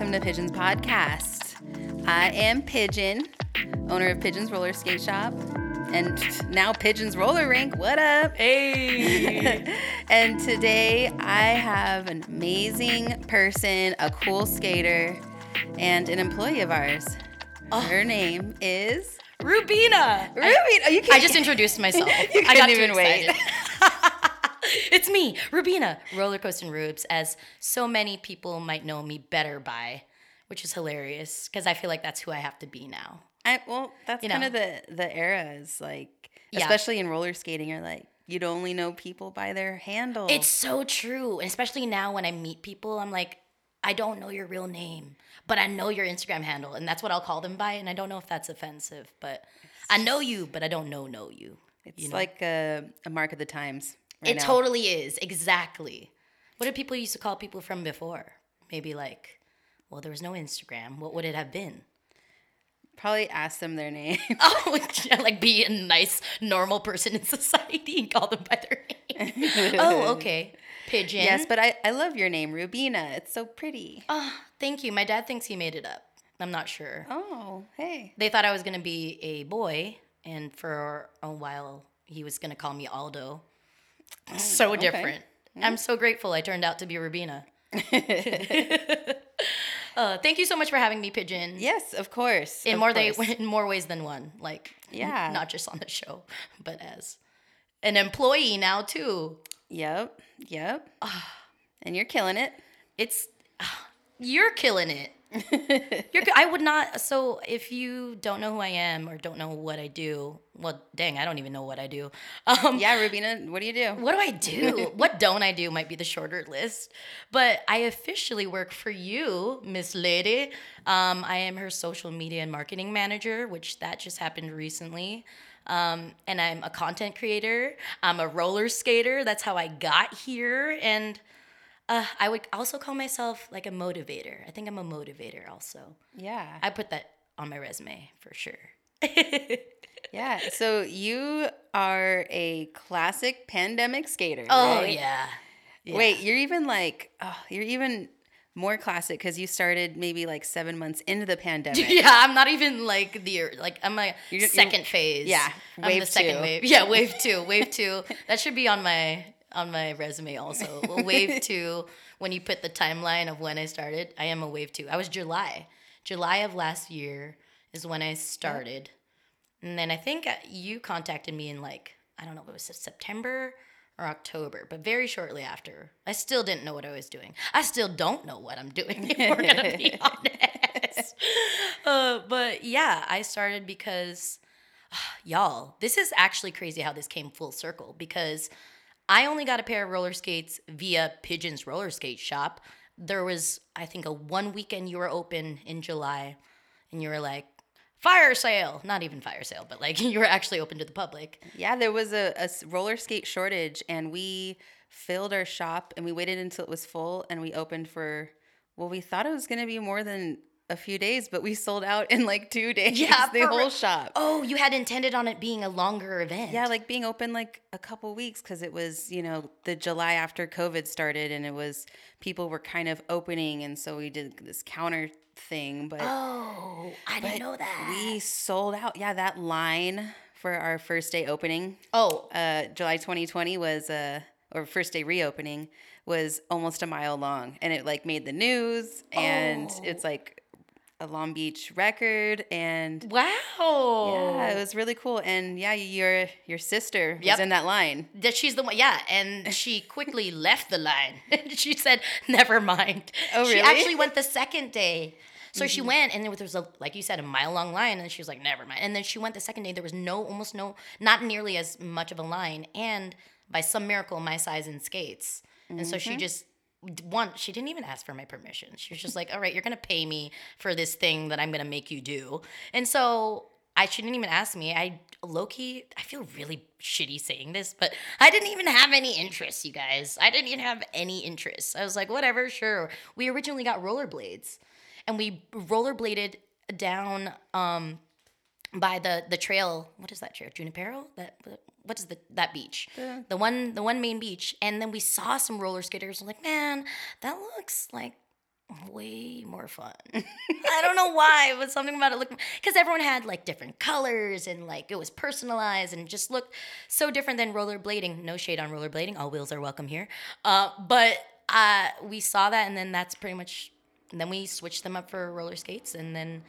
welcome to Pigeons Podcast. I am Pigeon, owner of Pigeons Roller Skate Shop, and now Pigeons Roller Rink. What up? Hey! and today I have an amazing person, a cool skater, and an employee of ours. Oh. Her name is Rubina! Ruby. oh, you can't. I just introduced myself. You I couldn't too even wait. It's me, Rubina, Roller Coaster and Rubes, as so many people might know me better by, which is hilarious because I feel like that's who I have to be now. I, well, that's You kind know. of the the era is like, Yeah. especially in roller skating, you're like you'd only know people by their handle. It's so true. And especially now when I meet people, I'm like, I don't know your real name, but I know your Instagram handle. And that's what I'll call them by. And I don't know if that's offensive, but I know you, but I don't know know you. it's you know? like a, a mark of the times. Right It now. totally is. Exactly. What did people used to call people from before? Maybe like, well, there was no Instagram. What would it have been? probably ask them their name. Oh, like be a nice, normal person in society and call them by their name. oh, okay. Pigeon. yes, but I, I love your name, Rubina. It's so pretty. Oh, thank you. My dad thinks he made it up. I'm not sure. Oh, hey. They thought I was going to be a boy, and for a while, he was going to call me Aldo. Mm, so different. I'm so grateful I turned out to be Rubina. uh, thank you so much for having me, Pigeon. Yes, of course. in of more they, course. in more ways than one. Like, Yeah. not just on the show, but as an employee now too. Yep, yep. Ah. and you're killing it. It's ah, you're killing it. You're, I would not. So if you don't know who I am or don't know what I do, well, dang, I don't even know what I do. Um, Yeah, Rubina, what do you do? What do I do? what don't I do might be the shorter list. But I officially work for you, Miss Lady. Um, I am her social media and marketing manager, which that just happened recently. Um, and I'm a content creator. I'm a roller skater. That's how I got here. And uh, I would also call myself like a motivator. I think I'm a motivator also. Yeah. I put that on my resume for sure. Yeah. So you are a classic pandemic skater. Oh, right? yeah. Yeah. Wait, you're even like, oh, you're even more classic because you started maybe like seven months into the pandemic. Yeah, I'm not even like the like I'm a You're- you're- 2nd phase. yeah, I'm wave the second two. wave. Yeah, wave two, wave two. That should be on my on my resume also. Well, wave two. When you put the timeline of when I started, I am a wave two. I was July, July of last year is when I started, and then I think uh, you contacted me in like I don't know, if it was September or October, but very shortly after. I still didn't know what I was doing. I still don't know what I'm doing, if we're gonna be honest. Uh, but yeah, I started because, y'all, this is actually crazy how this came full circle because I only got a pair of roller skates via Pigeon's Roller Skate Shop. There was, I think, a one weekend you were open in July, and you were like, fire sale. Not even fire sale, but like you were actually open to the public. Yeah, there was a roller skate shortage, and we filled our shop, and we waited until it was full, and we opened for. Well, we thought it was going to be more than a few days, but we sold out in like two days. Yeah, the whole shop. Oh, you had intended on it being a longer event. Yeah, like being open like a couple weeks because it was, you know, the July after COVID started, and it was people were kind of opening, and so we did this counter thing, but. Oh, I didn't know that. We sold out. Yeah, that line for our first day opening, oh, uh, July 2020 was uh, or first day reopening was almost a mile long, and it like made the news, and Oh. it's like a Long Beach record, and wow. yeah, it was really cool. And yeah, your your sister Yep. was in that line. that she's the one yeah and she quickly left the line she said never mind Oh, she really? Mm-hmm. actually went the second day so she went and there was a like you said a mile long line and she was like never mind and then she went the second day there was no almost no not nearly as much of a line and by some miracle my size in skates and so Mm-hmm. she just one she didn't even ask for my permission she was just like all right you're gonna pay me for this thing that i'm gonna make you do and so I she didn't even ask me. I low key, I feel really shitty saying this, but I didn't even have any interest, you guys. I didn't even have any interest. I was like, whatever, sure. We originally got rollerblades, and we rollerbladed down um by the the trail. What is that trail? Junipero? That what is the that beach? The- The one the one main beach. And then we saw some roller skaters. I'm like, man, that looks like way more fun. I don't know why, but something about it looked because everyone had like different colors and like it was personalized and just looked so different than rollerblading. No shade on rollerblading, all wheels are welcome here. Uh, but uh, we saw that, and then that's pretty much. And then we switched them up for roller skates, and then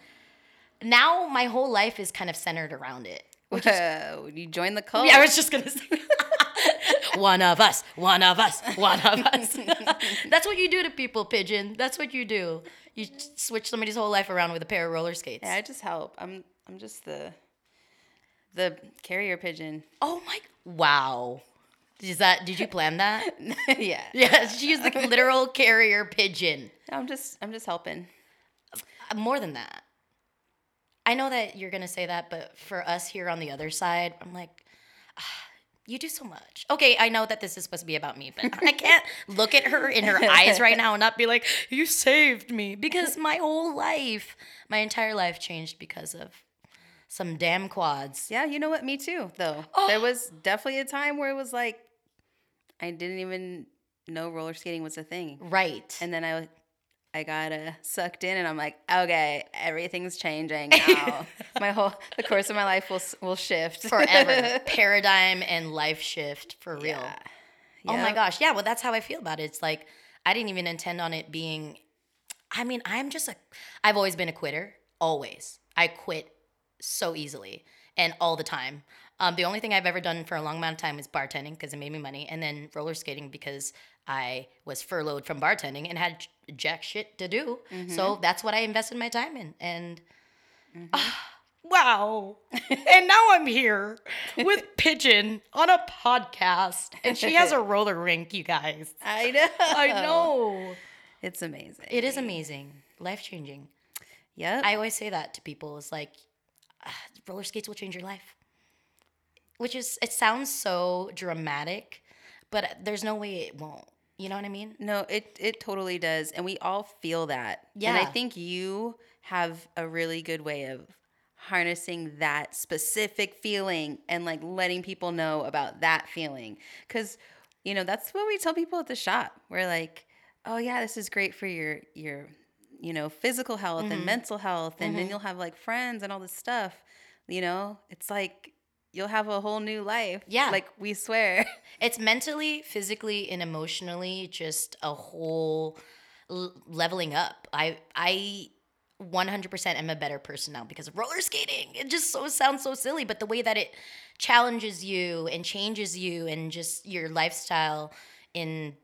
now my whole life is kind of centered around it. Whoa, you joined the cult. Yeah, I was just gonna say. one of us, one of us, one of us. That's what you do to people, pigeon. That's what you do. You switch somebody's whole life around with a pair of roller skates. yeah, I just help. I'm I'm just the the carrier pigeon. Oh my! Wow. Is that? Did you plan that? yeah. yeah, she's the literal carrier pigeon. I'm just I'm just helping. Uh, More than that. I know that you're gonna say that, but for us here on the other side, I'm like, ah, you do so much. Okay, I know that this is supposed to be about me, but I can't look at her in her eyes right now and not be like, you saved me. Because my whole life, my entire life changed because of some damn quads. Yeah, you know what? Me too, though. Oh. There was definitely a time where it was like I didn't even know roller skating was a thing. Right. And then I I got uh, sucked in and I'm like, okay, everything's changing now. my whole the course of my life will will shift Forever. Paradigm and life shift for real. Yeah. Oh my gosh. Yeah, well that's how I feel about it. It's like I didn't even intend on it being I mean, I'm just a I've always been a quitter. Always. I quit so easily and all the time. Um, the only thing I've ever done for a long amount of time is bartending because it made me money, and then roller skating because I was furloughed from bartending and had jack shit to do. So that's what I invested my time in. And ah, wow. and now I'm here with Pigeon on a podcast, and she has a roller rink, you guys. I know. I know. It's amazing. It is amazing, life changing. Yeah. I always say that to people. It's like ah, roller skates will change your life, which is it sounds so dramatic, but there's no way it won't. You know what I mean? No, it it totally does, and we all feel that. Yeah, and I think you have a really good way of harnessing that specific feeling and like letting people know about that feeling, because you know that's what we tell people at the shop. We're like, oh yeah, this is great for your your you know physical health Mm-hmm. and mental health, and then you'll have like friends and all this stuff. You know, it's like you'll have a whole new life. Yeah. like we swear. It's mentally, physically, and emotionally just a whole l- leveling up. I I 100% am a better person now because of roller skating. It just so sounds so silly, but the way that it challenges you and changes you and just your lifestyle in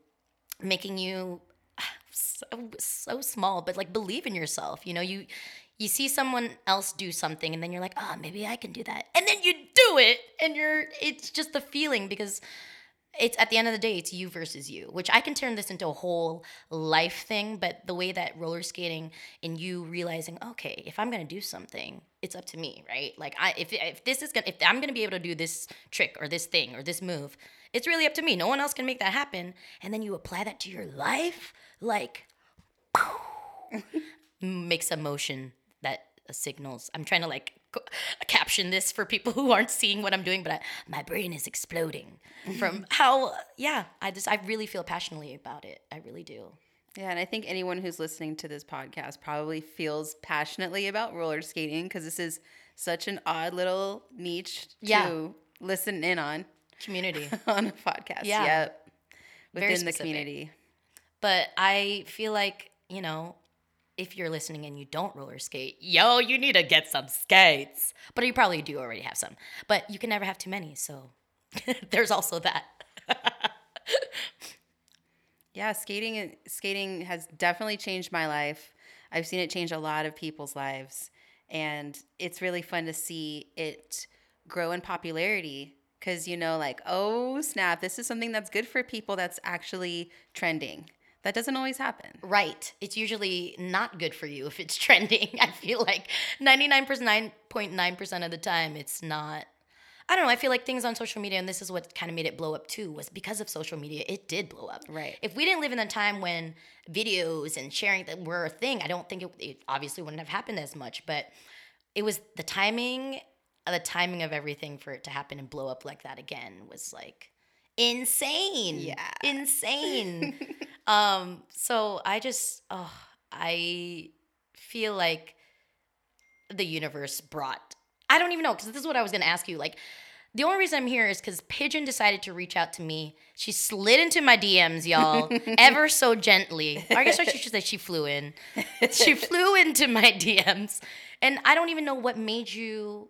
making you so so small, but like believe in yourself. You know, you you see someone else do something and then you're like, "Oh, maybe I can do that." And then you it and you're it's just the feeling because it's at the end of the day it's you versus you which i can turn this into a whole life thing but the way that roller skating and you realizing okay if i'm gonna do something it's up to me right? Like i if, if this is gonna if i'm gonna be able to do this trick or this thing or this move it's really up to me. No one else can make that happen. And then you apply that to your life like makes a motion that signals i'm trying to like caption this for people who aren't seeing what i'm doing but I, my brain is exploding from how yeah i just i really feel passionately about it i really do Yeah, and I think anyone who's listening to this podcast probably feels passionately about roller skating because this is such an odd little niche to Yeah. listen in on community on a podcast. Yeah. Yep. Within the community. but i feel like you know if you're listening and you don't roller skate yo you need to get some skates but you probably do already have some but you can never have too many so there's also that Yeah, skating skating has definitely changed my life. I've seen it change a lot of people's lives, and it's really fun to see it grow in popularity. Because you know, like, oh snap, this is something that's good for people. That's actually trending. That doesn't always happen. Right. It's usually not good for you if it's trending. I feel like 99.9% of the time it's not. I don't know. I feel like things on social media, and this is what kind of made it blow up too, was because of social media, it did blow up. Right. If we didn't live in a time when videos and sharing that were a thing, I don't think it, it obviously wouldn't have happened as much. But it was the timing, uh, the timing of everything for it to happen and blow up like that again was like insane. Yeah. Insane. um, so I just oh I feel like the universe brought. I don't even know because this is what I was gonna ask you. Like, the only reason I'm here is because Pigeon decided to reach out to me. She slid into my DMs, y'all, ever so gently. I guess I should say she flew in. She flew into my DMs, and I don't even know what made you.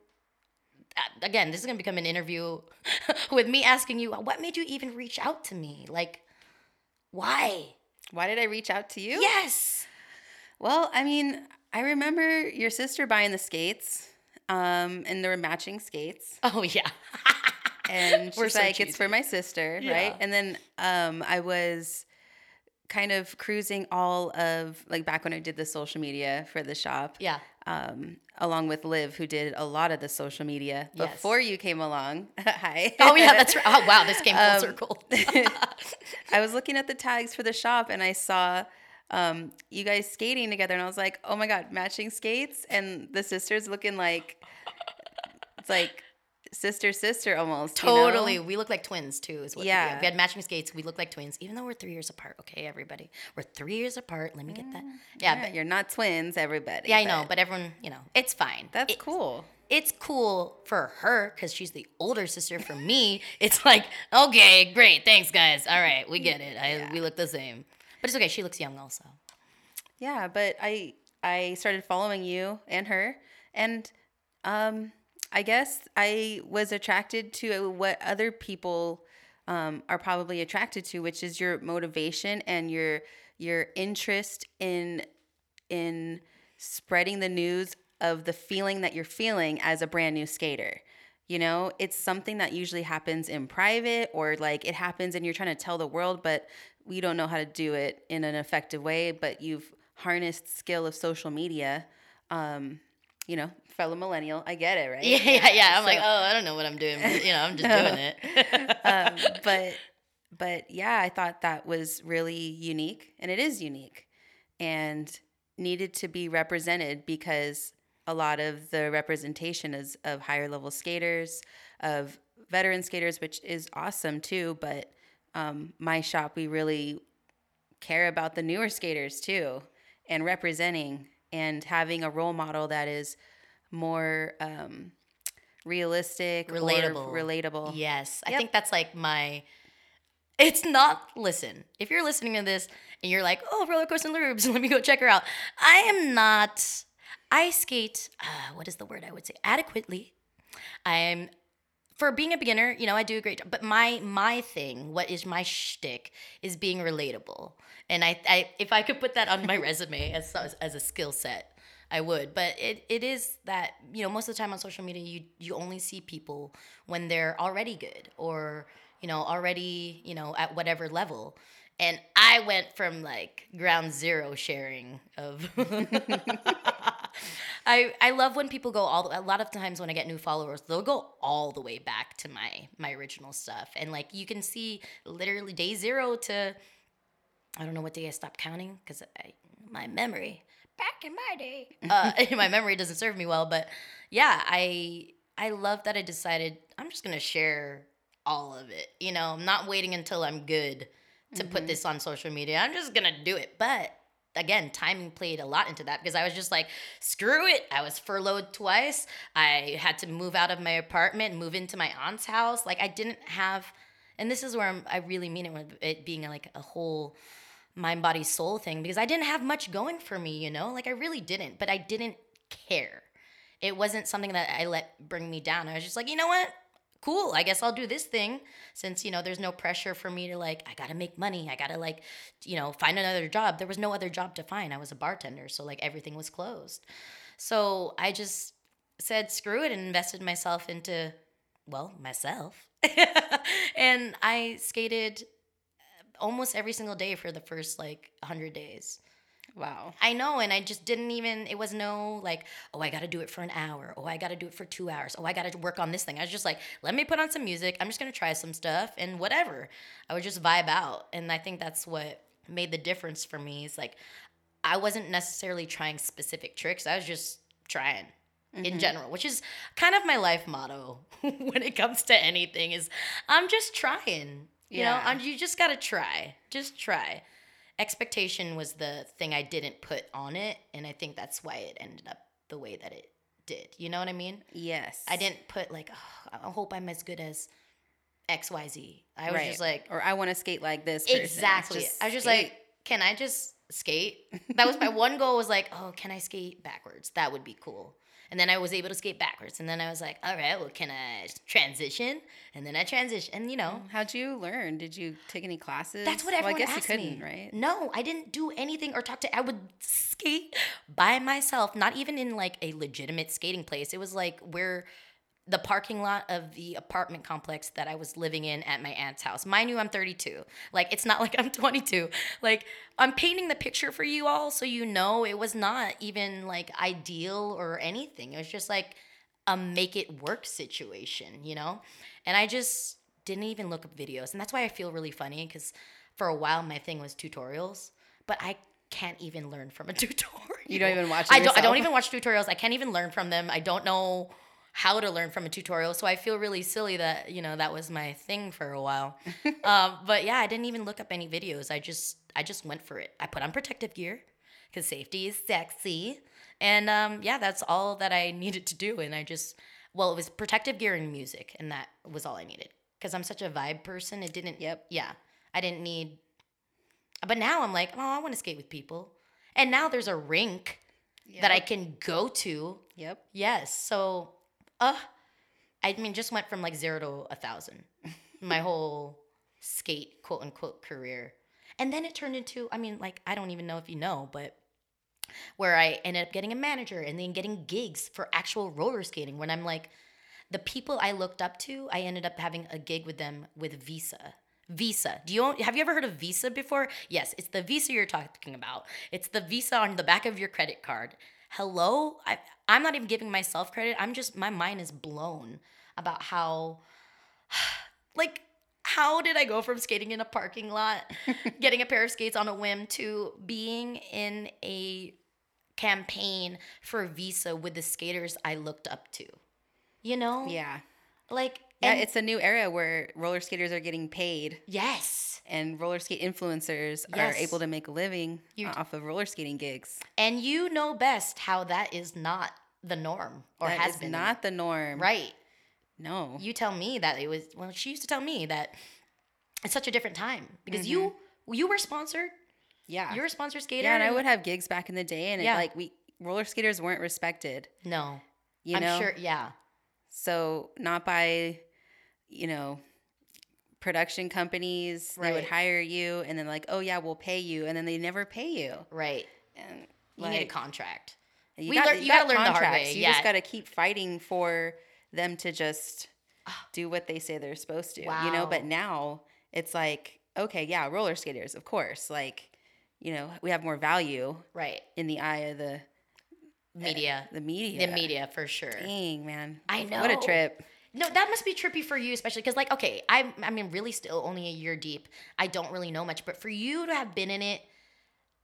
uh, Again, this is gonna become an interview with me asking you what made you even reach out to me. Like, why? Why did I reach out to you? Yes. Well, I mean, I remember your sister buying the skates, um, and there were matching skates. Oh yeah. And We're she's so like, cheesy. it's for my sister, Yeah. right? And then um, I was kind of cruising all of, like back when I did the social media for the shop. Yeah. Um, along with Liv, who did a lot of the social media Yes. before you came along. Hi. Oh yeah, that's right. Oh wow, this came full Um, circle. I was looking at the tags for the shop and I saw um, you guys skating together, and I was like, oh my God, matching skates. And the sisters looking like, it's like sister, sister almost. you know? Totally. We look like twins too, is what Yeah. we had matching skates. We look like twins, even though we're three years apart. Okay, everybody. We're three years apart. Let me get that. Yeah, Yeah, but, you're not twins, everybody. yeah, I know, but everyone, you know, it's fine. that's cool. It's cool for her because she's the older sister. For me, it's like, okay, great, thanks, guys. All right, we get it. I, We look the same, but it's okay. She looks young also. Yeah, but I I started following you and her, and um, I guess I was attracted to what other people um, are probably attracted to, which is your motivation and your your interest in in spreading the news of the feeling that you're feeling as a brand new skater. You know, it's something that usually happens in private or like it happens and you're trying to tell the world, but we don't know how to do it in an effective way. But you've harnessed skill of social media. Um, you know, fellow millennial, I get it, right? Yeah, yeah, yeah. I'm like, oh, I don't know what I'm doing. But, you know, I'm just doing it. um, but but yeah, I thought that was really unique, and it is unique, and needed to be represented because a lot of the representation is of higher level skaters, of veteran skaters, which is awesome too. But um, my shop, we really care about the newer skaters too, and representing and having a role model that is more um, realistic, or Relatable. relatable. Yes. I think that's like my. It's not. Listen, if you're listening to this and you're like, oh, roller coaster Rubes, let me go check her out. I am not. I skate. Uh, what is the word I would say? Adequately. I'm. For being a beginner, you know, I do a great job. But my my thing, what is my shtick, is being relatable. And I, I if I could put that on my resume as as a skill set, I would. But it, it is that, you know, most of the time on social media, you, you only see people when they're already good or, you know, already, you know, at whatever level. And I went from like ground zero sharing of. I, I love when people go all the, a lot of times when I get new followers they'll go all the way back to my my original stuff and like you can see literally day zero to I don't know what day I stopped counting because my memory back in my day, uh, my memory doesn't serve me well. But yeah, I I love that I decided I'm just gonna share all of it. You know, I'm not waiting until I'm good to put this on social media. I'm just gonna do it. But again, timing played a lot into that because I was just like, screw it. I was furloughed twice. I had to move out of my apartment, move into my aunt's house. Like I didn't have, and this is where I'm, I really mean it with it being like a whole mind, body, soul thing because I didn't have much going for me, you know? Like I really didn't, but I didn't care. It wasn't something that I let bring me down. I was just like, you know what? Cool. I guess I'll do this thing since, you know, there's no pressure for me to like, I got to make money. I got to like, you know, find another job. There was no other job to find. I was a bartender. So like everything was closed. So I just said, screw it and invested myself into, well, myself. and I skated almost every single day for the first like 100 days. Wow. I know, and I just didn't even. It was no like, oh, I got to do it for an hour. Oh, I got to do it for two hours. Oh, I got to work on this thing. I was just like, let me put on some music. I'm just gonna try some stuff and whatever. I would just vibe out, and I think that's what made the difference for me. Is like, I wasn't necessarily trying specific tricks. I was just trying in mm-hmm. general, which is kind of my life motto when it comes to anything. Is I'm just trying. You know, Yeah. I'm, you just gotta try. Just try. Expectation was the thing I didn't put on it, and I think that's why it ended up the way that it did. You know what I mean? Yes. I didn't put like, oh, I hope I'm as good as X Y Z. I was Right. just like, or I want to skate like this. person. exactly. Just I was just skate. like, can I just skate? That was my one goal. Was like, oh, can I skate backwards? That would be cool. And then I was able to skate backwards. And then I was like, all right, well, can I transition? And then I transition. And you know, mm, How'd you learn? Did you take any classes? That's what well, everyone I guess asked you couldn't, me. right? No, I didn't do anything or talk to. I would skate by myself, not even in like a legitimate skating place. It was like where the parking lot of the apartment complex that I was living in at my aunt's house. Mind you, I'm 32. Like it's not like I'm 22. Like I'm painting the picture for you all so you know it was not even like ideal or anything. It was just like a make it work situation, you know? And I just didn't even look up videos. And that's why I feel really funny because for a while my thing was tutorials, but I can't even learn from a tutorial. You don't even watch I don't I don't even watch tutorials. I can't even learn from them. I don't know how to learn from a tutorial. So I feel really silly that, you know, that was my thing for a while. um, but yeah, I didn't even look up any videos. I just I just went for it. I put on protective gear because safety is sexy. And um, yeah, that's all that I needed to do. And I just, well, it was protective gear and music, and that was all I needed. Because I'm such a vibe person, it didn't. Yep. Yeah, I didn't need. But now I'm like, oh, I want to skate with people, and now there's a rink that I can go to. Yep. Yes, so, uh, I mean, just went from like zero to a thousand, my whole skate quote unquote career, and then it turned into. I mean, like I don't even know if you know, but where I ended up getting a manager and then getting gigs for actual roller skating when I'm like the people I looked up to, I ended up having a gig with them with Visa. Visa. Do you have you ever heard of Visa before? Yes, it's the Visa you're talking about. It's the Visa on the back of your credit card. Hello? I I'm not even giving myself credit. I'm just my mind is blown about how like how did I go from skating in a parking lot, getting a pair of skates on a whim, to being in a campaign for Visa with the skaters I looked up to? You know? Yeah. Like, Yeah, and- it's a new era where roller skaters are getting paid yes. and roller skate influencers are able to make a living You- off of roller skating gigs. And you know best how that is not the norm or That has is been. not the norm. Right. No. You tell me that it was, well, she used to tell me that it's such a different time because you Mm-hmm. you were sponsored. yeah. You're a sponsored skater. yeah, and I would have gigs back in the day and Yeah. it, like we roller skaters weren't respected, No. you I'm know? sure. Yeah. So not by, you know, production companies. They would hire you and then like, oh yeah, we'll pay you, and then they never pay you. Right. And You need a contract. you We got, lear- you you got gotta learn the hard way, You yeah. just got to keep fighting for them to just ah. do what they say they're supposed to. You know, but now it's like, okay, yeah, roller skaters, of course. Like, you know, we have more value Right. in the eye of the uh, Media. the media. The media for sure. Dang, man. I know What a trip. No, that must be trippy for you, especially because, like, okay, I'm, I mean, really still only a year deep. I don't really know much, but for you to have been in it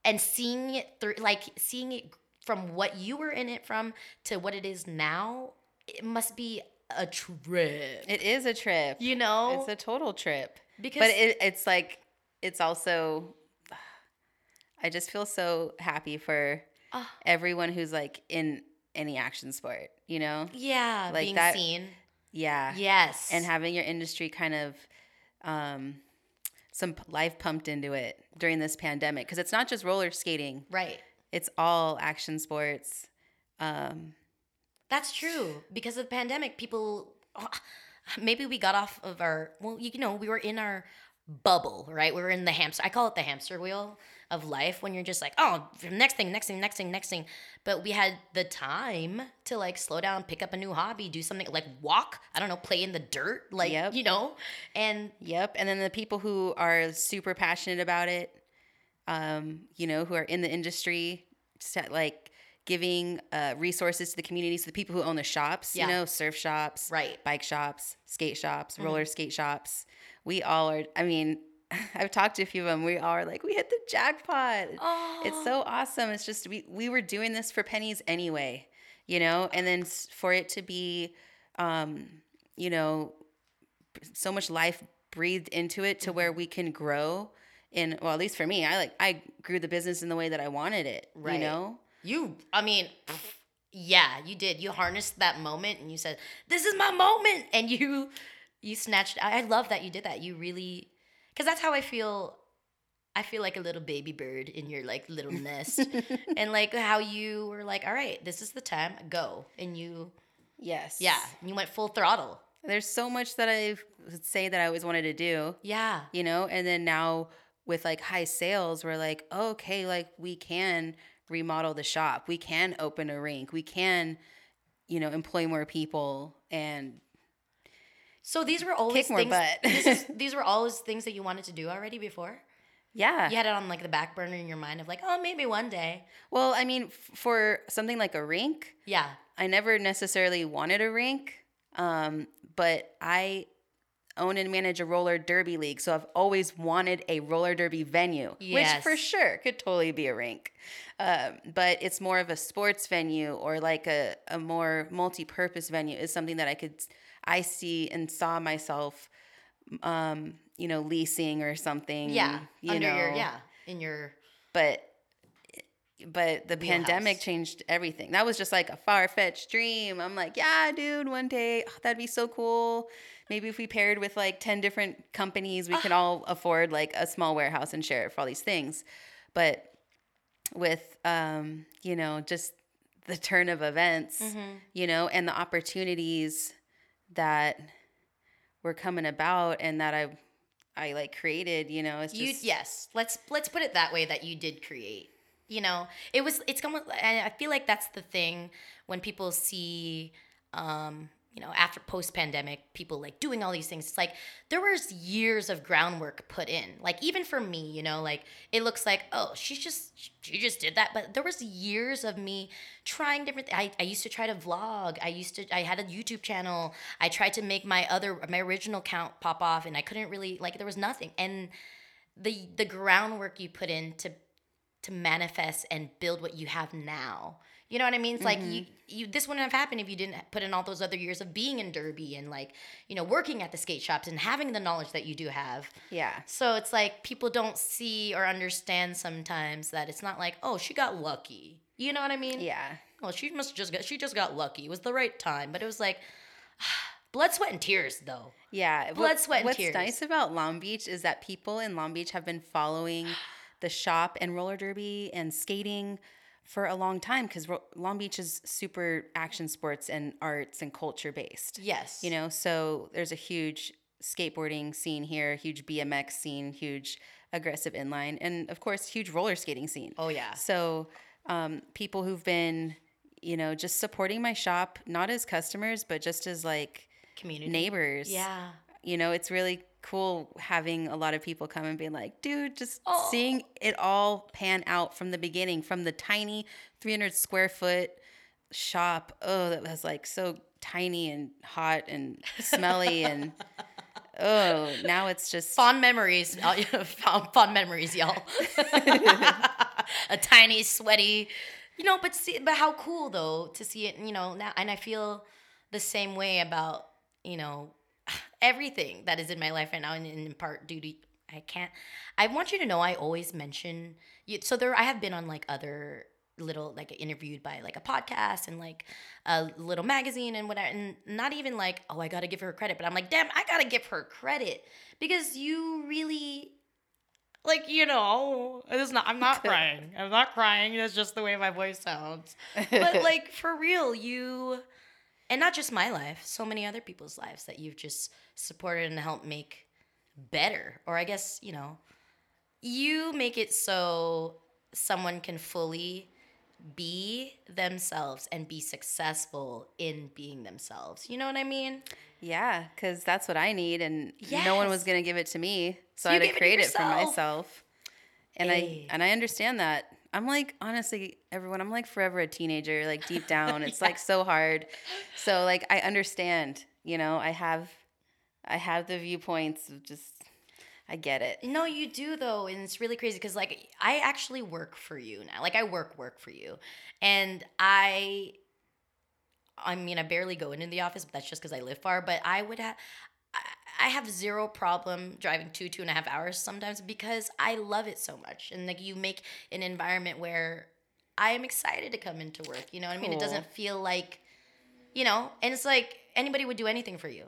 and seeing it through, like, seeing it from what you were in it from to what it is now, it must be a trip. It is a trip. You know? It's a total trip. because but it, it's like it's also i just feel so happy for Ah. everyone who's like in any action sport you know yeah, like being that- seen. Yeah Yes. and having your industry kind of um some life pumped into it during this pandemic because it's not just roller skating right. it's all action sports um That's true. Because of the pandemic, people maybe we got off of our well, you know, we were in our bubble, right? We were in the hamster. I call it the hamster wheel of life when you're just like, oh, next thing, next thing, next thing, next thing. But we had the time to like slow down, pick up a new hobby, do something like walk. I don't know, play in the dirt, like Yep. you know, and Yep. And then the people who are super passionate about it, um, you know, who are in the industry, set, like giving uh, resources to the community. So the people who own the shops, Yeah. you know, surf shops, Right. Mm-hmm. bike shops, skate shops, roller skate shops. We all are, I mean, I've talked to a few of them. We are like, we hit the jackpot. oh, It's so awesome. It's just we we were doing this for pennies anyway, you know, and then for it to be, um, you know, so much life breathed into it to where we can grow in well, at least for me, I like I grew the business in the way that I wanted it. You Right. know? You, I mean, yeah, you did. You harnessed that moment and you said, "This is my moment," and you, you snatched. I I love that you did that. You really, because that's how I feel. I feel like a little baby bird in your like little nest, and like how you were like, "All right, this is the time, go," and you, Yes. yeah, you went full throttle. There's so much that I would say that I always wanted to do. Yeah, you know and then now with like high sales we're like oh, okay like we can remodel the shop we can open a rink we can you know employ more people and So these were always Kick more things. butt. this is, these were always things that you wanted to do already before. yeah You had it on like the back burner in your mind of like, oh, maybe one day. well i mean f- for something like a rink Yeah. i never necessarily wanted a rink um, but i own and manage a roller derby league so i've always wanted a roller derby venue which for sure could totally be a rink um, but it's more of a sports venue or like a, a more multi-purpose venue is something that i could i see and saw myself um, you know leasing or something Yeah. you under know your yeah in your but but the pandemic changed everything. That was just like a far fetched dream. I'm like, yeah, dude, one day oh, that'd be so cool. Maybe if we paired with like 10 different companies, we could all afford like a small warehouse and share it for all these things. But with, um, you know, just the turn of events, Mm-hmm. you know, and the opportunities that were coming about and that I, I like created, you know, it's you just, yes let's let's put it that way that you did create you know? It was it's come and i feel like that's the thing when people see um you know after post pandemic people like doing all these things it's like there was years of groundwork put in. Like even for me you know like it looks like oh she's just she just did that. But there was years of me trying different I, I used to try to vlog. I used to i had a youtube channel. I tried to make my other my original account pop off and i couldn't really like there was nothing. And the the groundwork you put in to to manifest and build what you have now. You know what I mean? It's like you mm-hmm. you this wouldn't have happened if you didn't put in all those other years of being in Derby and like, you know, working at the skate shops and having the knowledge that you do have. yeah. So it's like people don't see or understand sometimes that it's not like, oh, she got lucky. You know what I mean? Yeah. Well, she must just got she just got lucky. It was the right time, but it was like blood, sweat, and tears though. Yeah. Blood, what- sweat, and What's tears. nice about Long Beach is that people in Long Beach have been following the shop and roller derby and skating for a long time because Ro- Long Beach is super action sports and arts and culture based. Yes. You know, so there's a huge skateboarding scene here, huge BMX scene, huge aggressive inline, and of course, huge roller skating scene. Oh yeah. So, um, people who've been, you know, just supporting my shop, not as customers, but just as like Community. neighbors. Yeah. You know, it's really cool having a lot of people come and be like, dude, just Oh. seeing it all pan out from the beginning, from the tiny 300 square foot shop. Oh, that was like so tiny and hot and smelly. and oh, now it's just. fond memories fond, fond memories y'all a tiny sweaty you know but see but how cool though to see it you know now and i feel the same way about you know everything that is in my life right now and in part due to i can't i want you to know i always mention you so there i have been on like other little like interviewed by like a podcast and like a little magazine and whatever and not even like oh i gotta give her credit but i'm like damn i gotta give her credit because you really like you know it's not i'm not crying. I'm not crying. That's just the way my voice sounds. But like for real you and not just my life so many other people's lives that you've just supported and helped make better or i guess you know you make it so someone can fully be themselves and be successful in being themselves you know what i mean Yeah, because that's what I need, and no one was gonna give it to me, so So I had to gave it create it, for myself. And Hey. I and I understand that. I'm like honestly, everyone. I'm like forever a teenager. Like deep down, it's like so hard. So like I understand. You know, I have, I have the viewpoints of just. I get it. No, you do though, and it's really crazy because like I actually work for you now. Like I work work for you, and I, I mean, I barely go into the office, but that's just because I live far. But I would have, I have zero problem driving two two and a half hours sometimes because I love it so much, and like you make an environment where I am excited to come into work. You know what I mean? It doesn't feel like, you know, and it's like anybody would do anything for you.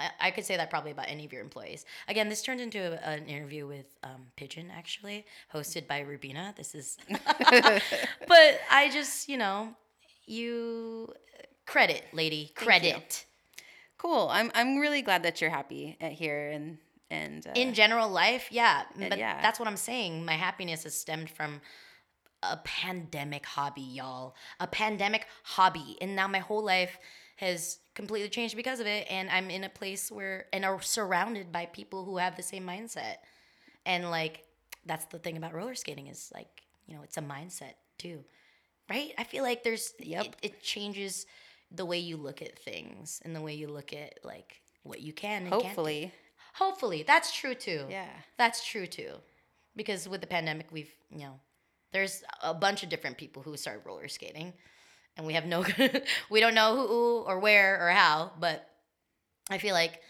I, I could say that probably about any of your employees. Again, this turned into a, an interview with um, Pigeon, actually, hosted by Rubina. This is, but I just, you know, you credit, lady, credit. Cool. I'm I'm really glad that you're happy at here and and uh, In general life, yeah, but yeah. that's what I'm saying. My happiness has stemmed from a pandemic hobby, y'all. A pandemic hobby, and now my whole life has completely changed because of it. And I'm in a place where and are surrounded by people who have the same mindset. And like that's the thing about roller skating is like you know it's a mindset too, right? I feel like there's Yep. it, it changes the way you look at things and the way you look at like what you can and can't do. hopefully. Hopefully, that's true too. Yeah. That's true too. Because with the pandemic, we've, you know, there's a bunch of different people who started roller skating and we have no, we don't know who or where or how, but I feel like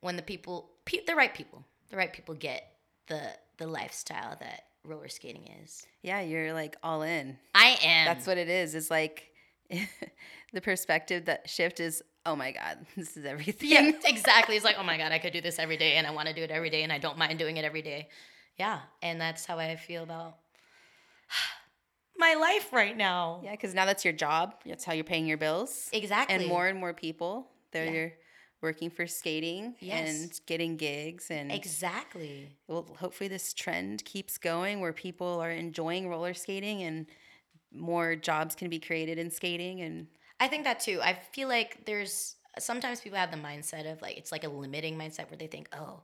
when the people, pe- the right people, the right people get the, the lifestyle that roller skating is. Yeah, you're like all in. I am. That's what it is. It's like the perspective that shift is, oh my God, this is everything. Yeah, exactly. It's like, oh my God, I could do this every day and I want to do it every day and I don't mind doing it every day. Yeah. And that's how I feel about my life right now. Yeah, because now that's your job. That's how you're paying your bills. Exactly. And more and more people, they're Yeah. working for skating Yes. and getting gigs. And Exactly. well, hopefully this trend keeps going where people are enjoying roller skating and more jobs can be created in skating. And I think that too. I feel like there's sometimes people have the mindset of like, it's like a limiting mindset where they think, oh,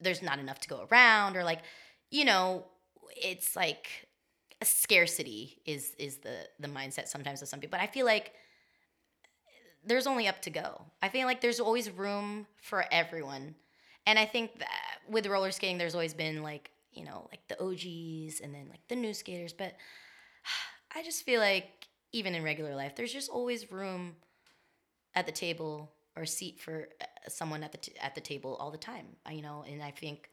there's not enough to go around or like, you know, it's like a scarcity is is the the mindset sometimes of some people. But I feel like there's only up to go. I feel like there's always room for everyone. And I think that with roller skating, there's always been like, you know, like the OGs and then like the new skaters. But I just feel like even in regular life, there's just always room at the table or seat for uh, someone at the t- at the table all the time. You know, and I think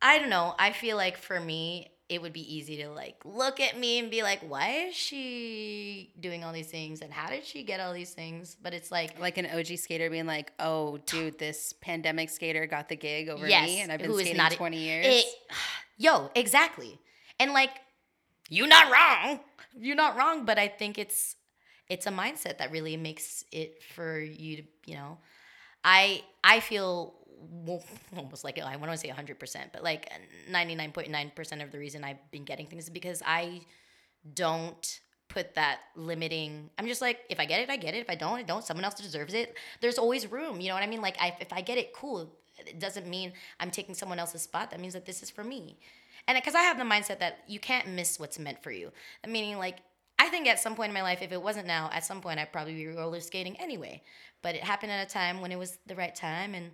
I don't know. I feel like for me, it would be easy to like look at me and be like, why is she doing all these things and how did she get all these things? But it's like, like an OG skater being like, oh, dude, this pandemic skater got the gig over yes, me. And I've been skating not 20 years. It, yo, exactly. And like, you're not wrong. You're not wrong. But I think it's it's a mindset that really makes it for you to, you know, I I feel almost like I want to say 100%, but like 99.9% of the reason I've been getting things is because I don't put that limiting i'm just like if i get it i get it. If i don't i don't. Someone else deserves it. There's always room you know what i mean? Like I, if i get it cool. It doesn't mean i'm taking someone else's spot. That means that this is for me and because i have the mindset that you can't miss what's meant for you. Meaning like i think at some point in my life if it wasn't now at some point i'd probably be roller skating anyway. But it happened at a time when it was the right time. And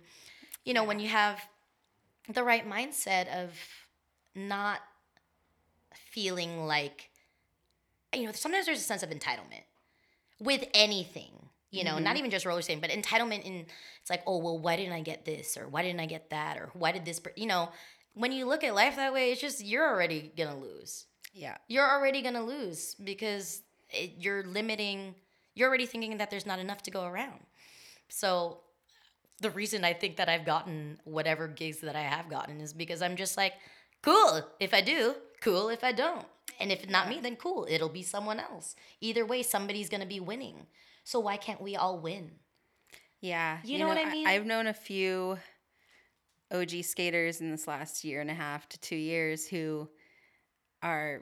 you know when you have the right mindset of not feeling like you know sometimes there's a sense of entitlement with anything you know not mm-hmm. even just roller skating but entitlement in it's like oh well why didn't i get this or why didn't i get that or why did this you know when you look at life that way it's just you're already gonna lose yeah. you're already gonna lose because it, you're limiting you're already thinking that there's not enough to go around so the reason i think that i've gotten whatever gigs that i have gotten is because i'm just like cool if i do cool if i don't and if not me then cool it'll be someone else either way somebody's gonna be winning so why can't we all win Yeah. You know what I mean? I've known a few OG skaters in this last year and a half to two years who are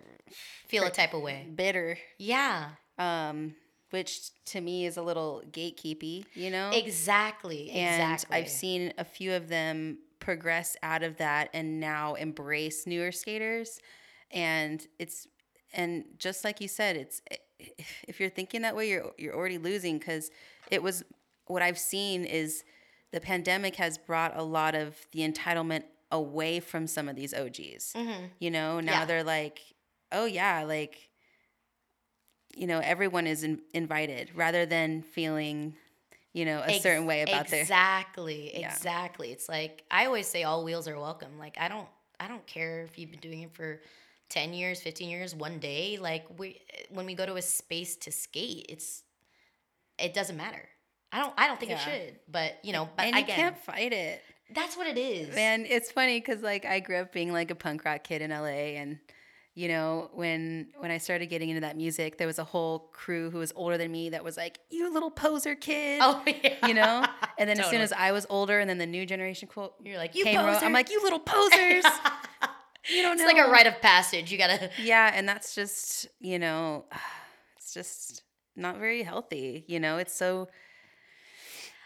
feel a type of way bitter, yeah um, which to me is a little gatekeepy, you know? exactly and exactly I've seen a few of them progress out of that and now embrace newer skaters. And it's and just like you said, it's if you're thinking that way, you're you're already losing because it was what I've seen is the pandemic has brought a lot of the entitlement away from some of these OGs. Mm-hmm. You know, now Yeah. they're like, oh yeah, like you know, everyone is in, invited rather than feeling you know, a Ex- certain way about their. exactly Yeah. exactly it's like i always say all wheels are welcome like i don't i don't care if you've been doing it for 10 years 15 years one day like we when we go to a space to skate it's it doesn't matter i don't i don't think it should but you know but and you can't fight it. that's what it is Man, it's funny because like I grew up being like a punk rock kid in LA, and you know when when I started getting into that music, there was a whole crew who was older than me that was like, "You little poser kid," oh yeah you know. And then as soon as I was older, and then the new generation quote you're like you came around, poser. I'm like, "You little posers." you don't it's know. It's like a rite of passage you gotta Yeah, and that's just you know, it's just not very healthy. You know, it's so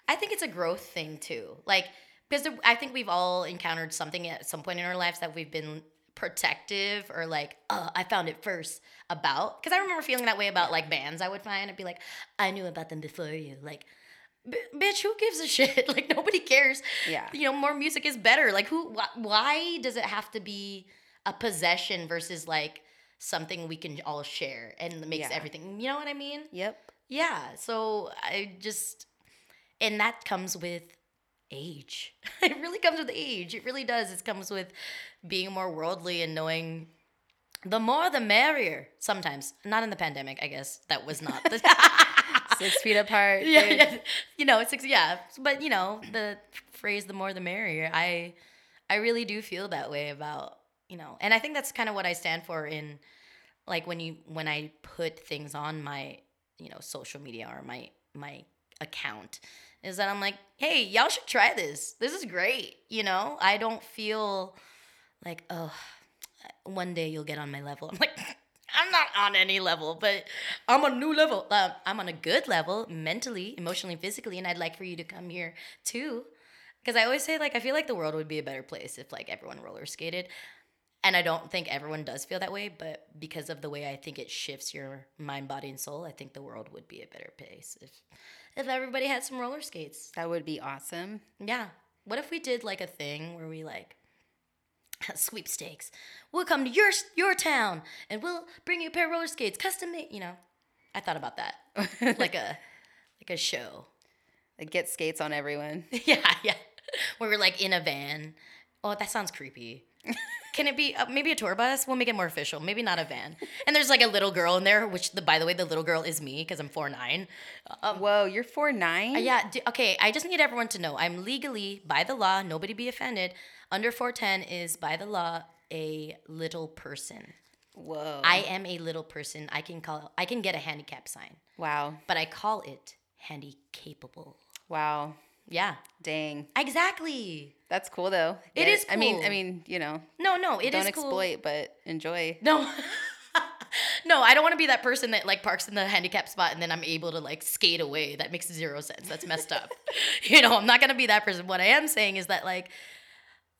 I think it's a growth thing too. Like because there- I think we've all encountered something at some point in our lives that we've been protective or like, oh, I found it first about. Because I remember feeling that way about like bands I would find. I'd be like, I knew about them before you. Like, b- bitch, who gives a shit? Like nobody cares. Yeah. You know, more music is better. Like who? Wh- why does it have to be a possession versus like something we can all share and makes Yeah. everything? You know what I mean? yep. Yeah. So I just, and that comes with age. it really comes with age. It really does. It comes with being more worldly and knowing the more the merrier. Sometimes, not in the pandemic, I guess. That was not the. Six feet apart. yeah, yeah. You know, it's yeah, but you know, the phrase "the more the merrier." I, I really do feel that way about you know, and I think that's kind of what I stand for in, like when you when I put things on my you know social media or my my account, is that I'm like, hey, y'all should try this. This is great. You know, I don't feel like oh, one day you'll get on my level. I'm like. I'm not on any level, but I'm on a new level. Um, I'm on a good level, mentally, emotionally, physically, and I'd like for you to come here too. Because I always say, like, I feel like the world would be a better place if like everyone roller skated, and I don't think everyone does feel that way. But because of the way I think it shifts your mind, body, and soul, I think the world would be a better place if if everybody had some roller skates. That would be awesome. Yeah. What if we did like a thing where we like sweepstakes? We'll come to your your town and we'll bring you a pair of roller skates, custom made. You know, I thought about that, like a like a show. Like, get skates on everyone. yeah, yeah. Where we're like in a van. Oh, that sounds creepy. Can it be uh, maybe a tour bus? We'll make it more official. Maybe not a van. And there's like a little girl in there, which the by the way, the little girl is me because I'm four nine. Whoa, you're four nine. Uh, yeah. D- okay. I just need everyone to know I'm legally, by the law, nobody be offended. Under 410 is by the law a little person. Whoa. I am a little person. I can call. I can get a handicap sign, wow. but I call it handy capable. Wow. Yeah. Dang. Exactly. That's cool though. It Get is I mean. I mean, you know, No, no, it is don't cool. exploit, but enjoy. No. no, I don't want to be that person that like parks in the handicap spot and then I'm able to like skate away. That makes zero sense. That's messed up. you know, I'm not gonna be that person. What I am saying is that like,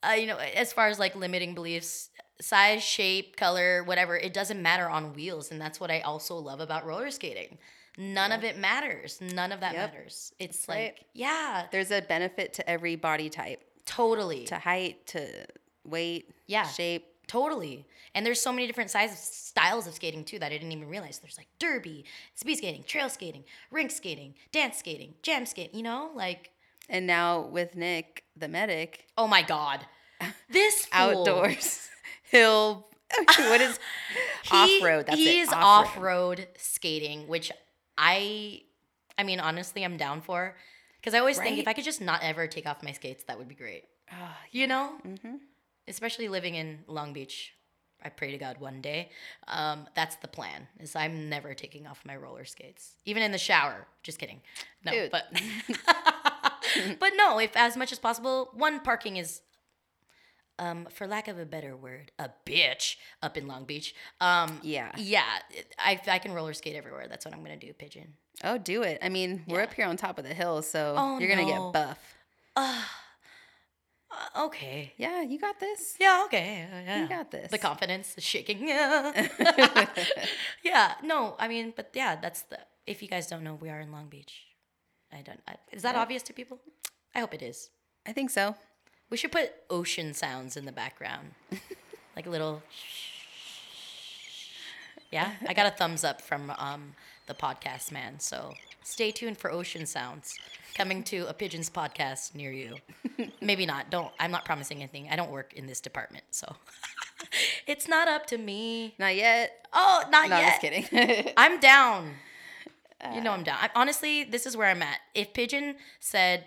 uh, you know, as far as like limiting beliefs, size, shape, color, whatever, it doesn't matter on wheels, and that's what I also love about roller skating. None of it matters. None of that Yep. matters. It's That's like, right. yeah, There's a benefit to every body type, totally. to height, to weight, Yeah. shape. Totally. And there's so many different sizes, styles of skating too that I didn't even realize. There's like derby, speed skating, trail skating, rink skating, dance skating, jam skating, you know? Like, And now with Nick, the medic, oh my God. This outdoors, he'll what is off road? That's he it. is off-road. off-road skating, which I, I mean, honestly, I'm down for. Because I always think if I could just not ever take off my skates, that would be great. Ah, You know? mhm. especially living in Long Beach. I pray to God one day. Um, that's the plan. Is I'm never taking off my roller skates, even in the shower. Just kidding. No, Dude. but but no. If as much as possible, one parking is, um, for lack of a better word, a bitch up in Long Beach. Um, Yeah. yeah. I I can roller skate everywhere. That's what I'm gonna do. Pigeon. Oh, do it. I mean, we're Yeah. up here on top of the hill, so Oh, you're gonna no. get buff. Uh, okay. Yeah, you got this. Yeah. Okay. Yeah. You got this. the confidence is shaking. Yeah. yeah. No, I mean, but yeah, that's the. If you guys don't know, we are in Long Beach. I don't. I, is that Yeah. obvious to people? I hope it is. I think so. We should put ocean sounds in the background, like a little. Yeah, I got a thumbs up from um, the podcast man. So stay tuned for ocean sounds coming to a pigeons podcast near you. Maybe not. Don't. I'm not promising anything. I don't work in this department, so it's not up to me. Not yet. Oh, not No, I'm yet. just kidding. I'm down. you know I'm down. I, honestly, this is where I'm at. If Pigeon said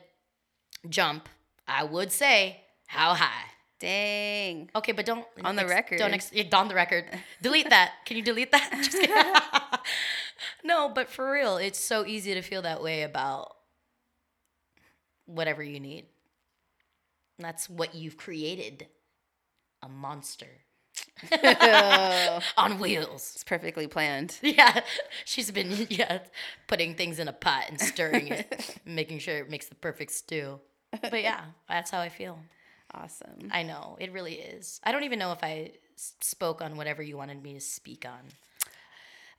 jump, I would say how high. Dang. Okay, but don't On the record. Don't ex- on the record. Delete that. Can you delete that? Just kidding. no, but for real, it's so easy to feel that way about whatever you need. That's what you've created. A monster on wheels. It's perfectly planned. Yeah, she's been yeah putting things in a pot and stirring it, making sure it makes the perfect stew. But yeah, that's how I feel. Awesome. I know it really is. I don't even know if I spoke on whatever you wanted me to speak on.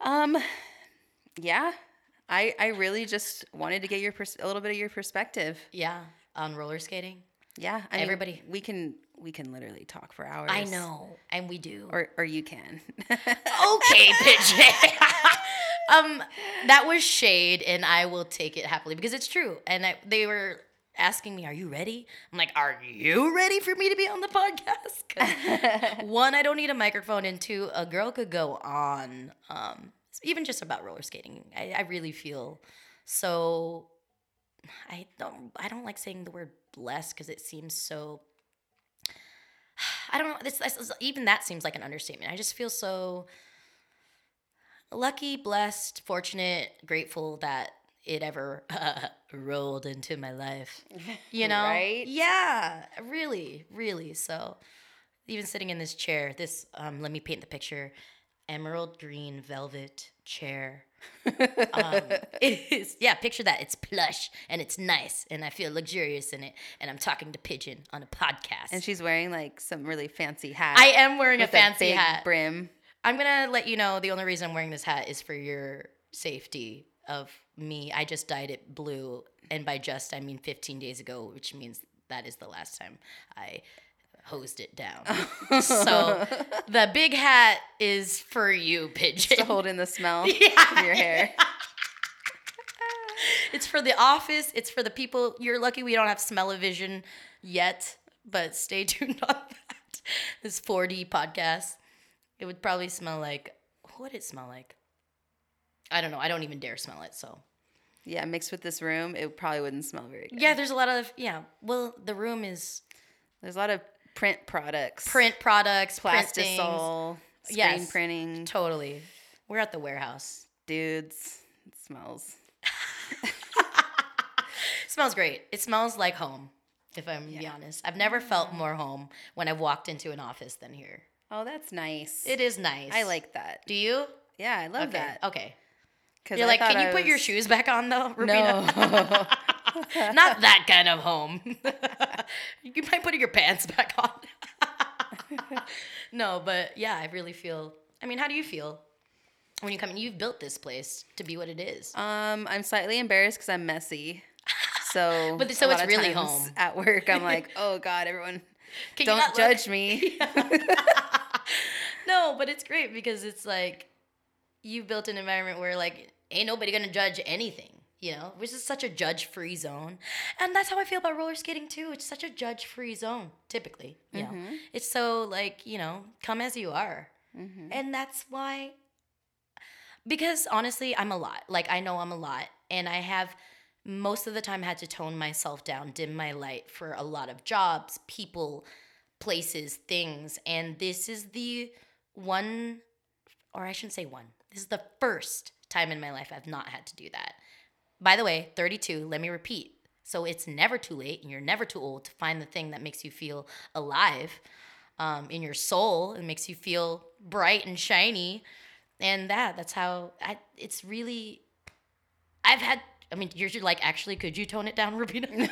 Um, yeah, I I really just wanted to get your pers- a little bit of your perspective. Yeah, on roller skating. Yeah, I mean, Everybody- we can we can literally talk for hours. I know, and we do. or or you can. okay, pigeon. um, that was shade, and I will take it happily because it's true. And I, they were asking me, "Are you ready?" I'm like, "Are you ready for me to be on the podcast? one, I don't need a microphone, and two, a girl could go on, um, even just about roller skating. I, I really feel so. I don't. I don't like saying the word blessed because it seems so I don't know. This, this, even that seems like an understatement. I just feel so lucky, blessed, fortunate, grateful that it ever uh, rolled into my life. You know? Right? Yeah, really, really. So, even sitting in this chair, this, um, let me paint the picture emerald green velvet chair. um, it is, yeah, picture that. It's plush and it's nice, and I feel luxurious in it. And I'm talking to Pigeon on a podcast. and she's wearing like some really fancy hat. I am wearing a fancy big hat. brim. I'm gonna let you know the only reason I'm wearing this hat is for your safety of me. I just dyed it blue, and by just I mean 15 days ago, which means that is the last time I hosed it down. so the big hat is for you, pigeon. to hold in the smell Yeah. of your hair. it's for the office. It's for the people. You're lucky we don't have smell-o-vision yet, but stay tuned on that. This 4D podcast. It would probably smell like what would it smell like? I don't know. I don't even dare smell it. So Yeah, mixed with this room, it probably wouldn't smell very good. yeah, there's a lot of yeah. Well, the room is There's a lot of print products, print products, plastisol, screen Yes. printing, Totally. We're at the warehouse. dudes. It smells. It smells great. It smells like home. If I'm to be honest, I've never felt more home when I've walked into an office than here. Oh, that's nice. It is nice. I like that. Do you? Yeah, I love Okay. that. Okay. You're I like, can you I put your shoes back on though, Rubina? No. Not that kind of home. you might put your pants back on. no, but yeah, I really feel. I mean, how do you feel when you come in? You've built this place to be what it is. um, I'm slightly embarrassed because I'm messy. So, But so it's really home. At work, I'm like, oh God, everyone, Can don't not look? judge me. no, but it's great because it's like you've built an environment where like ain't nobody gonna judge anything, you know, which is such a judge-free zone, and that's how I feel about roller skating too. It's such a judge-free zone, typically. You know, mm-hmm. it's so like you know, come as you are, mm-hmm. and that's why. Because honestly, I'm a lot. Like I know I'm a lot, and I have most of the time had to tone myself down, dim my light for a lot of jobs, people, places, things. And this is the one, or I shouldn't say one, this is the first time in my life I've not had to do that. By the way, 32, let me repeat. So it's never too late and you're never too old to find the thing that makes you feel alive um, in your soul and makes you feel bright and shiny. And that, that's how I, it's really, I've had, I mean, you're like, actually, could you tone it down, Rubina?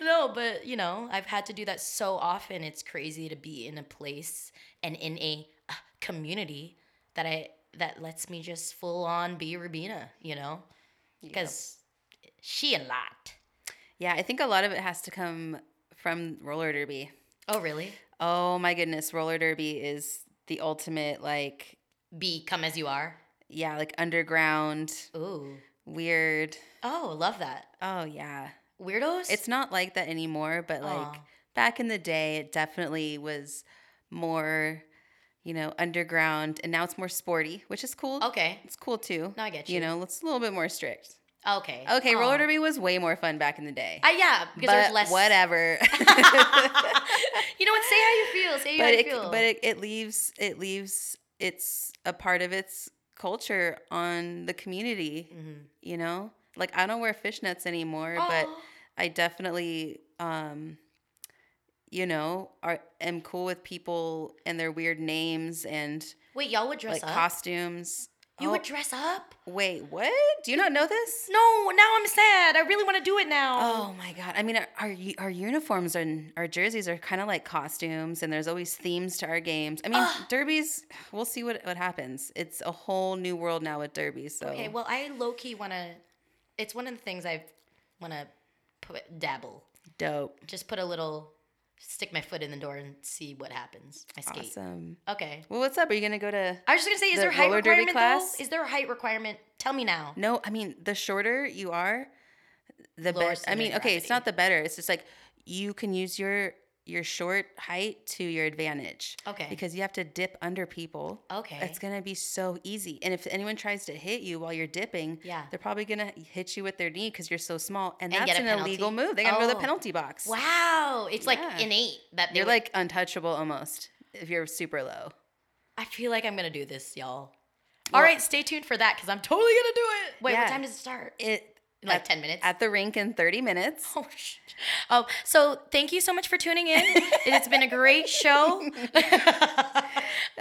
no, but you know, I've had to do that so often. It's crazy to be in a place and in a community that I that lets me just full on be Rubina, you know, because she a lot. yeah, I think a lot of it has to come from roller derby. Oh, really? Oh my goodness, roller derby is the ultimate like Be come as you are. yeah, like underground, Ooh. weird. Oh, love that. Oh yeah. Weirdos? It's not like that anymore, but like Aw. back in the day it definitely was more, you know, underground and now it's more sporty, which is cool. okay. It's cool too. No, I get You you. know, it's a little bit more strict. Okay. Okay, roller derby was way more fun back in the day. Uh, yeah, because but there's less. whatever. you know what? Say how you feel. Say how but you it feel. but it, it leaves it leaves it's a part of its culture on the community. Mhm. You know, like I don't wear fishnets anymore, but Oh. I definitely um you know are am cool with people and their weird names and Wait, y'all would dress like up? costumes. you Oh, would dress up? wait, what? Do you not know this? No, now I'm sad. I really want to do it now. Oh my god! I mean, our our, our uniforms and our jerseys are kind of like costumes, and there's always themes to our games. I mean, Ugh. derbies. We'll see what what happens. It's a whole new world now with derbies. So Okay, well, I low key want to. It's one of the things I want to put dabble. dope, Just put a little, stick my foot in the door and see what happens. I skate. awesome. Okay. Well, what's up? Are you gonna go to? I was just gonna say, is The there a height requirement class? though? Is there a height requirement? Tell me now. No, I mean the shorter you are, the better. I mean, center okay, it's not the better. It's just like you can use your your short height to your advantage. Okay. Because you have to dip under people. Okay. It's gonna be so easy. And if anyone tries to hit you while you're dipping, Yeah. they're probably gonna hit you with their knee because you're so small, and, And that's an penalty? illegal move. They gotta go to the Oh. penalty box. Wow, it's like innate that they You're would- like untouchable almost if you're super low. I feel like I'm gonna do this, y'all. Well- All right, stay tuned for that because I'm totally gonna do it. Wait, Yeah. what time does it start? It Like at- 10 minutes? at the rink in 30 minutes. Oh, sh- oh, so thank you so much for tuning in. it's been a great show.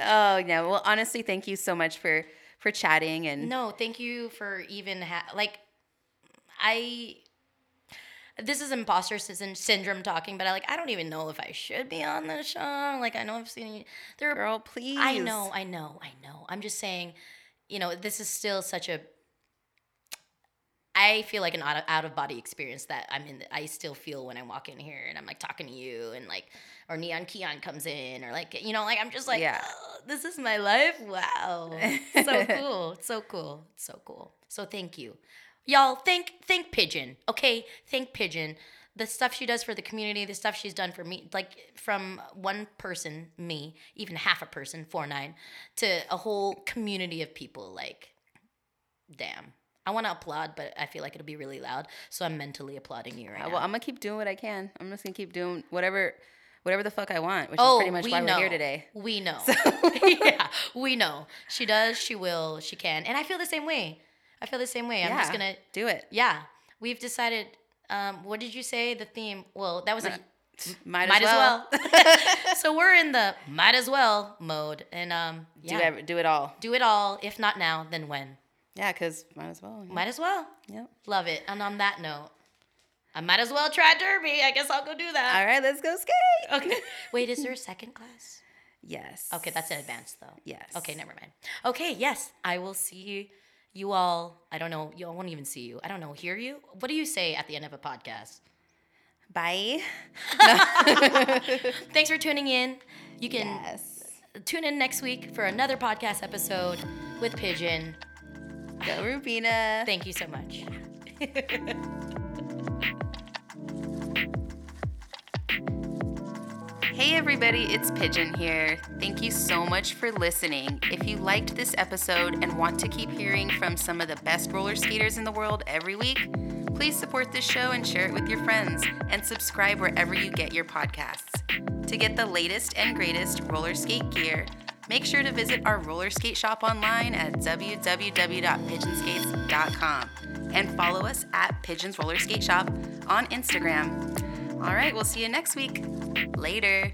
Oh yeah. Well, honestly, thank you so much for for chatting and no, thank you for even ha- like I. This is imposter syn- syndrome talking, but I like I don't even know if I should be on the show. Like I know I've seen there. Girl, please. I know, I know, I know. I'm just saying, you know, this is still such a. I feel like an out of, out of body experience that I'm in. I still feel when I walk in here and I'm like talking to you and like, or Neon Keon comes in or like, you know, like I'm just like, Yeah. "Oh, this is my life. Wow, so cool, so cool, so cool. So thank you, y'all. Thank thank Pigeon. Okay, thank Pigeon. The stuff she does for the community, the stuff she's done for me, like from one person, me, even half a person, four nine, to a whole community of people. Like, damn. I want to applaud, but I feel like it'll be really loud, so I'm mentally applauding you right Uh, now. well, I'm gonna keep doing what I can. I'm just gonna keep doing whatever, whatever the fuck I want, which oh, is pretty much we why know. we're here today. We know. yeah, we know. She does. She will. She can. And I feel the same way. I feel the same way. I'm just gonna. do it. Yeah, we've decided. Um, what did you say? The theme? Well, that was a Might, might as as well. well. so we're in the might as well mode, and um, do yeah, ev- do it all. do it all. If not now, then when? Yeah, cause might as well. Yeah. Might as well. Yep. Love it. And on that note, I might as well try Derby. I guess I'll go do that. All right, let's go skate. Okay. Wait, is there a second class? Yes. Okay, that's in advance though. Yes. Okay, never mind. Okay, yes, I will see you, you all. I don't know. You all won't even see you. I don't know. Hear you? What do you say at the end of a podcast? Bye. Thanks for tuning in. You can Yes. tune in next week for another podcast episode with Pigeon. Go Rubina. Thank you so much. Hey everybody, it's Pigeon here. Thank you so much for listening. If you liked this episode and want to keep hearing from some of the best roller skaters in the world every week, please support this show and share it with your friends and subscribe wherever you get your podcasts. To get the latest and greatest roller skate gear, make sure to visit our roller skate shop online at www.pigeonskates.com and follow us at Pigeons Roller Skate Shop on Instagram. All right, we'll see you next week. Later.